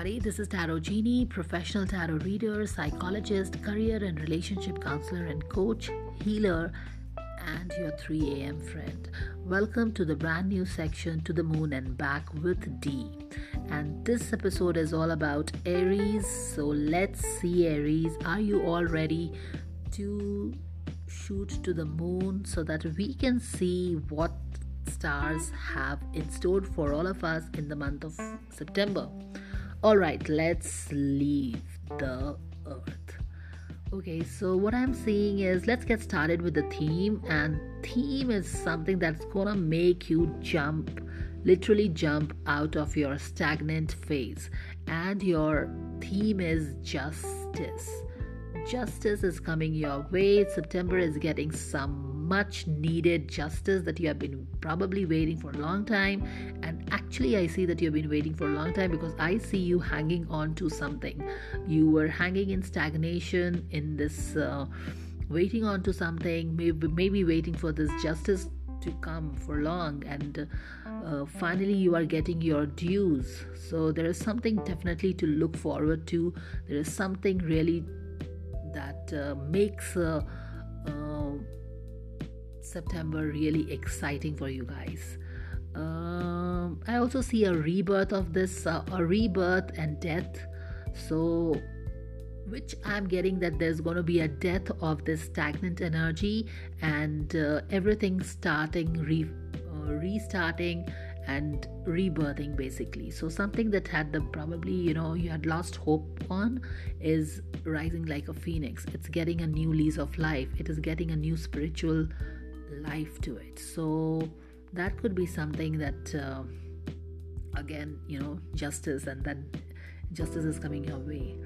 everybody. This is Tarot Genie, professional tarot reader, psychologist, career and relationship counselor, and coach, healer, and your 3 a.m. friend. Welcome to the brand new section To the Moon and Back with D. And this episode is all about Aries. So let's see, Aries, are you all ready to shoot to the moon so that we can see what stars have in store for all of us in the month of September? All right let's leave the earth. Okay so what i'm saying is let's get started with the theme and theme is something that's gonna make you jump literally jump out of your stagnant phase. And your theme is justice. Justice is coming your way. September is getting some much needed justice that you have been probably waiting for a long time. And actually, I see that you've been waiting for a long time because I see you hanging on to something. You were hanging in stagnation in this, uh, waiting on to something, maybe, maybe waiting for this justice to come for long and uh, finally you are getting your dues so there is something definitely to look forward to there is something really that uh, makes uh, uh September really exciting for you guys. Um, I also see a rebirth of this, uh, a rebirth and death. So, which I'm getting that there's going to be a death of this stagnant energy and uh, everything starting, re- uh, restarting and rebirthing basically so something that had the probably you know you had lost hope on is rising like a phoenix it's getting a new lease of life it is getting a new spiritual life to it. So that could be something that uh, again you know justice and then justice is coming your way.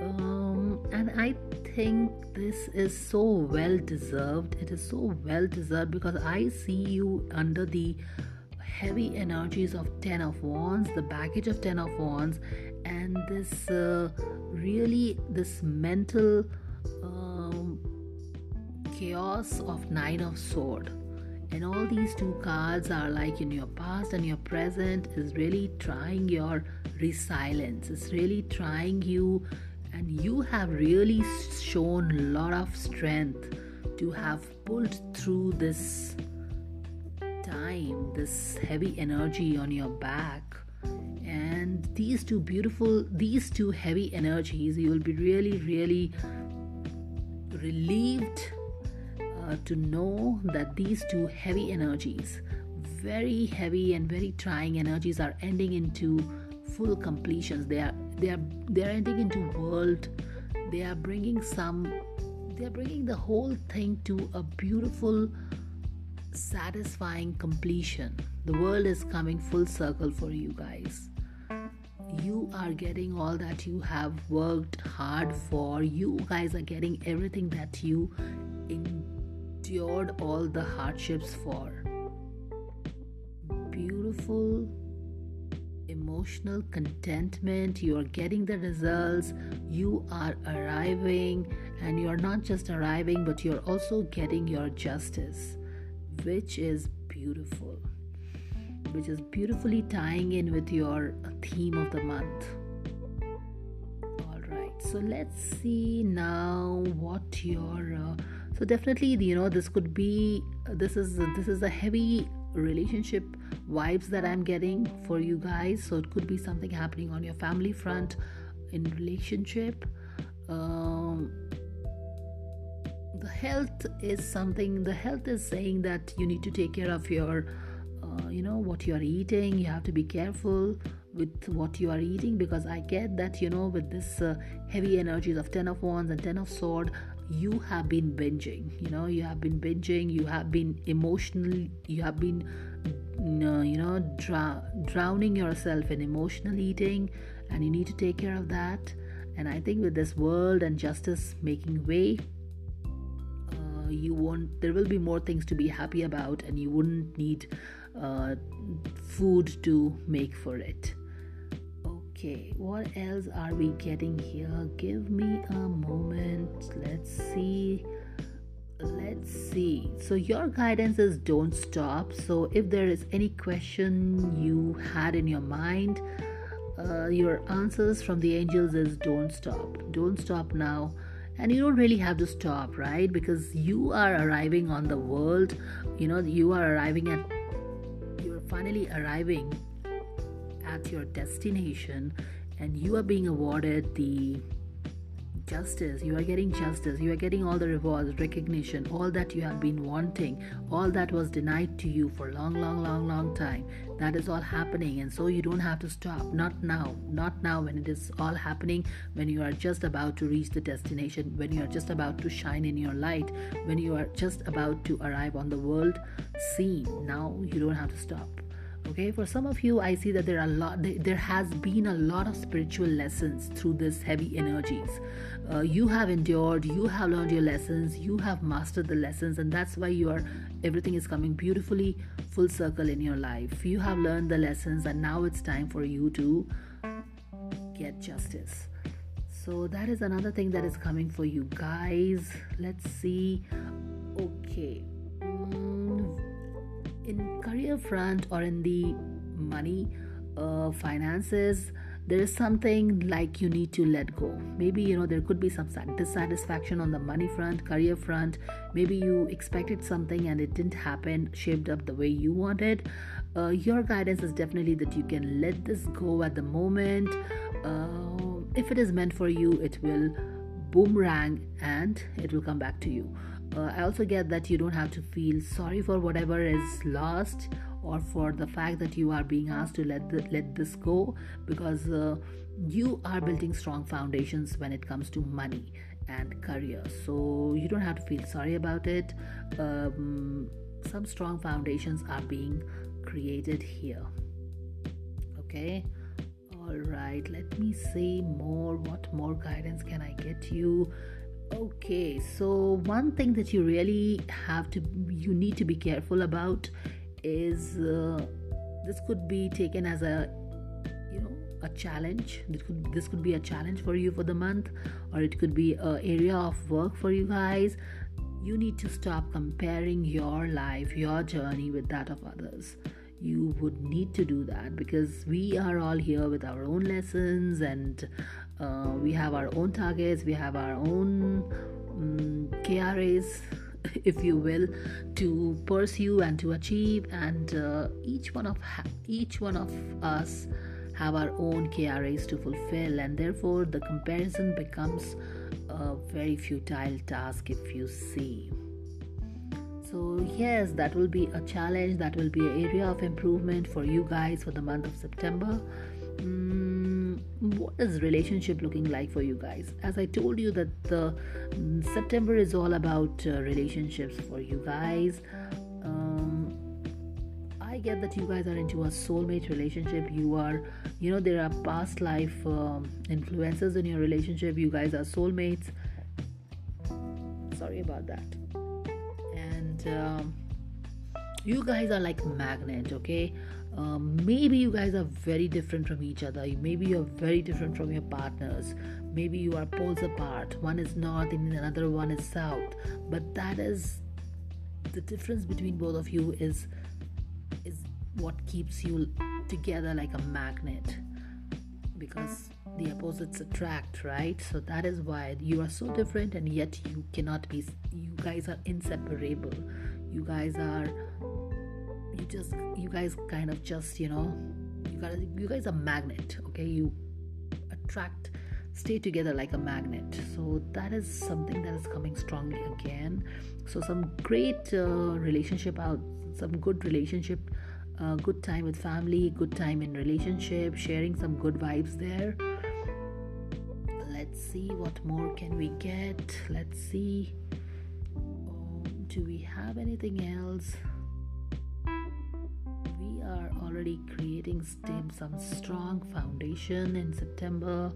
Um, and i think this is so well deserved. It is so well deserved because i see you under the heavy energies of 10 of wands the baggage of 10 of wands and this uh, really this mental um, chaos of nine of sword and all these two cards are like in your past and your present is really trying your resilience. It's really trying you and you have really shown a lot of strength to have pulled through this time this heavy energy on your back. And these two beautiful these two heavy energies you will be really really relieved uh, to know that these two heavy energies, very heavy and very trying energies, are ending into full completions. They are they are they are ending into world. They are bringing some. They are bringing the whole thing to a beautiful, satisfying completion. The world is coming full circle for you guys you are getting all that you have worked hard for. You guys are getting everything that you endured all the hardships for. Beautiful emotional contentment, you are getting the results, you are arriving, and you are not just arriving, but you're also getting your justice, which is beautiful, which is beautifully tying in with your theme of the month. All right, so let's see now what your uh, so definitely you know this could be this is this is a heavy relationship vibes that i'm getting for you guys. So it could be something happening on your family front in relationship. Um, the health is something the health is saying that you need to take care of your uh, you know what you are eating. You have to be careful with what you are eating because i get that you know with this uh, heavy energies of 10 of wands and 10 of sword you have been binging you know you have been binging you have been emotionally you have been you know drowning yourself in emotional eating and you need to take care of that. And i think with this world and justice making way uh, you won't there will be more things to be happy about and you wouldn't need uh, food to make for it Okay, what else are we getting here? Give me a moment. Let's see. Let's see. So, your guidance is don't stop. So, if there is any question you had in your mind, uh, your answers from the angels is don't stop don't stop now and you don't really have to stop right because you are arriving on the world you know you are arriving at you're finally arriving at your destination and you are being awarded the justice you are getting justice you are getting all the rewards recognition all that you have been wanting all that was denied to you for long long long long time. That is all happening and so you don't have to stop. Not now not now when it is all happening when you are just about to reach the destination when you are just about to shine in your light when you are just about to arrive on the world scene. Now you don't have to stop okay for some of you i see that there are a lot there has been a lot of spiritual lessons through this heavy energies. Uh, you have endured you have learned your lessons you have mastered the lessons and that's why you are everything is coming beautifully full circle in your life. You have learned the lessons and now it's time for you to get justice. So that is another thing that is coming for you. Guys let's see. Okay in career front or in the money uh, finances there is something like you need to let go. Maybe you know there could be some dissatisfaction on the money front career front. Maybe you expected something and it didn't happen shaped up the way you wanted. Uh, your guidance is definitely that you can let this go at the moment. Uh, if it is meant for you it will boomerang and it will come back to you uh, I also get that you don't have to feel sorry for whatever is lost or for the fact that you are being asked to let the, let this go because uh, you are building strong foundations when it comes to money and career. So you don't have to feel sorry about it. Um, some strong foundations are being created here. Okay. All right. Let me see more. What more guidance can I get you? Okay, so one thing that you really have to, you need to be careful about is uh, this could be taken as a, you know, a challenge. This could this could be a challenge for you for the month, or it could be a area of work for you guys. You need to stop comparing your life, your journey with that of others you would need to do that because we are all here with our own lessons and uh, we have our own targets we have our own um, mm, KRAs if you will to pursue and to achieve. And uh, each one of ha- each one of us have our own KRAs to fulfill. And therefore the comparison becomes a very futile task if you see so yes that will be a challenge that will be an area of improvement for you guys for the month of september. Mm, what is relationship looking like for you guys? As i told you that the mm, september is all about uh, relationships for you guys. Um, i get that you guys are into a soulmate relationship. You are you know there are past life um, influences in your relationship. You guys are soulmates. Sorry about that um, you guys are like magnet okay? Um, maybe you guys are very different from each other. Maybe you're very different from your partners. Maybe you are poles apart. One is north and another one is south. But that is the difference between both of you is is what keeps you together like a magnet. Because the opposites attract right? So that is why you are so different and yet you cannot be you guys are inseparable. You guys are you just you guys kind of just you know you guys you guys are magnet okay? You attract stay together like a magnet. So that is something that is coming strongly again. So some great uh, relationship out some good relationship uh, good time with family good time in relationship sharing some good vibes there let's see what more can we get let's see um, do we have anything else we are already creating some strong foundation in september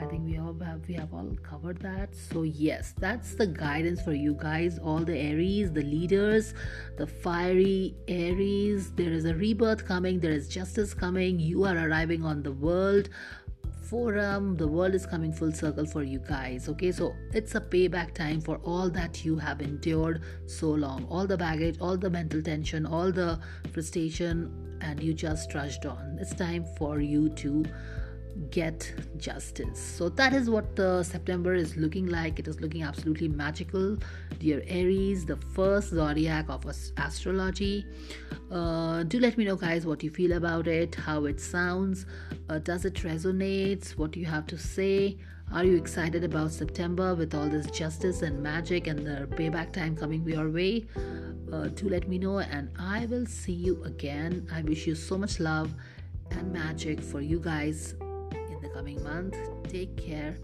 I think we all have we have all covered that. So yes, that's the guidance for you guys, all the Aries, the leaders, the fiery Aries. There is a rebirth coming, there is justice coming. You are arriving on the world forum the world is coming full circle for you guys okay? So it's a payback time for all that you have endured so long. All the baggage all the mental tension all the frustration and you just trudged on. It's time for you to get justice. So that is what the September is looking like. It is looking absolutely magical. Dear Aries, the first zodiac of astrology. Uh, do let me know, guys, what you feel about it, how it sounds. Uh, does it resonate? What do you have to say? Are you excited about September with all this justice and magic and the payback time coming your way? Uh, do let me know, and I will see you again. I wish you so much love and magic for you guys the coming month. Take care.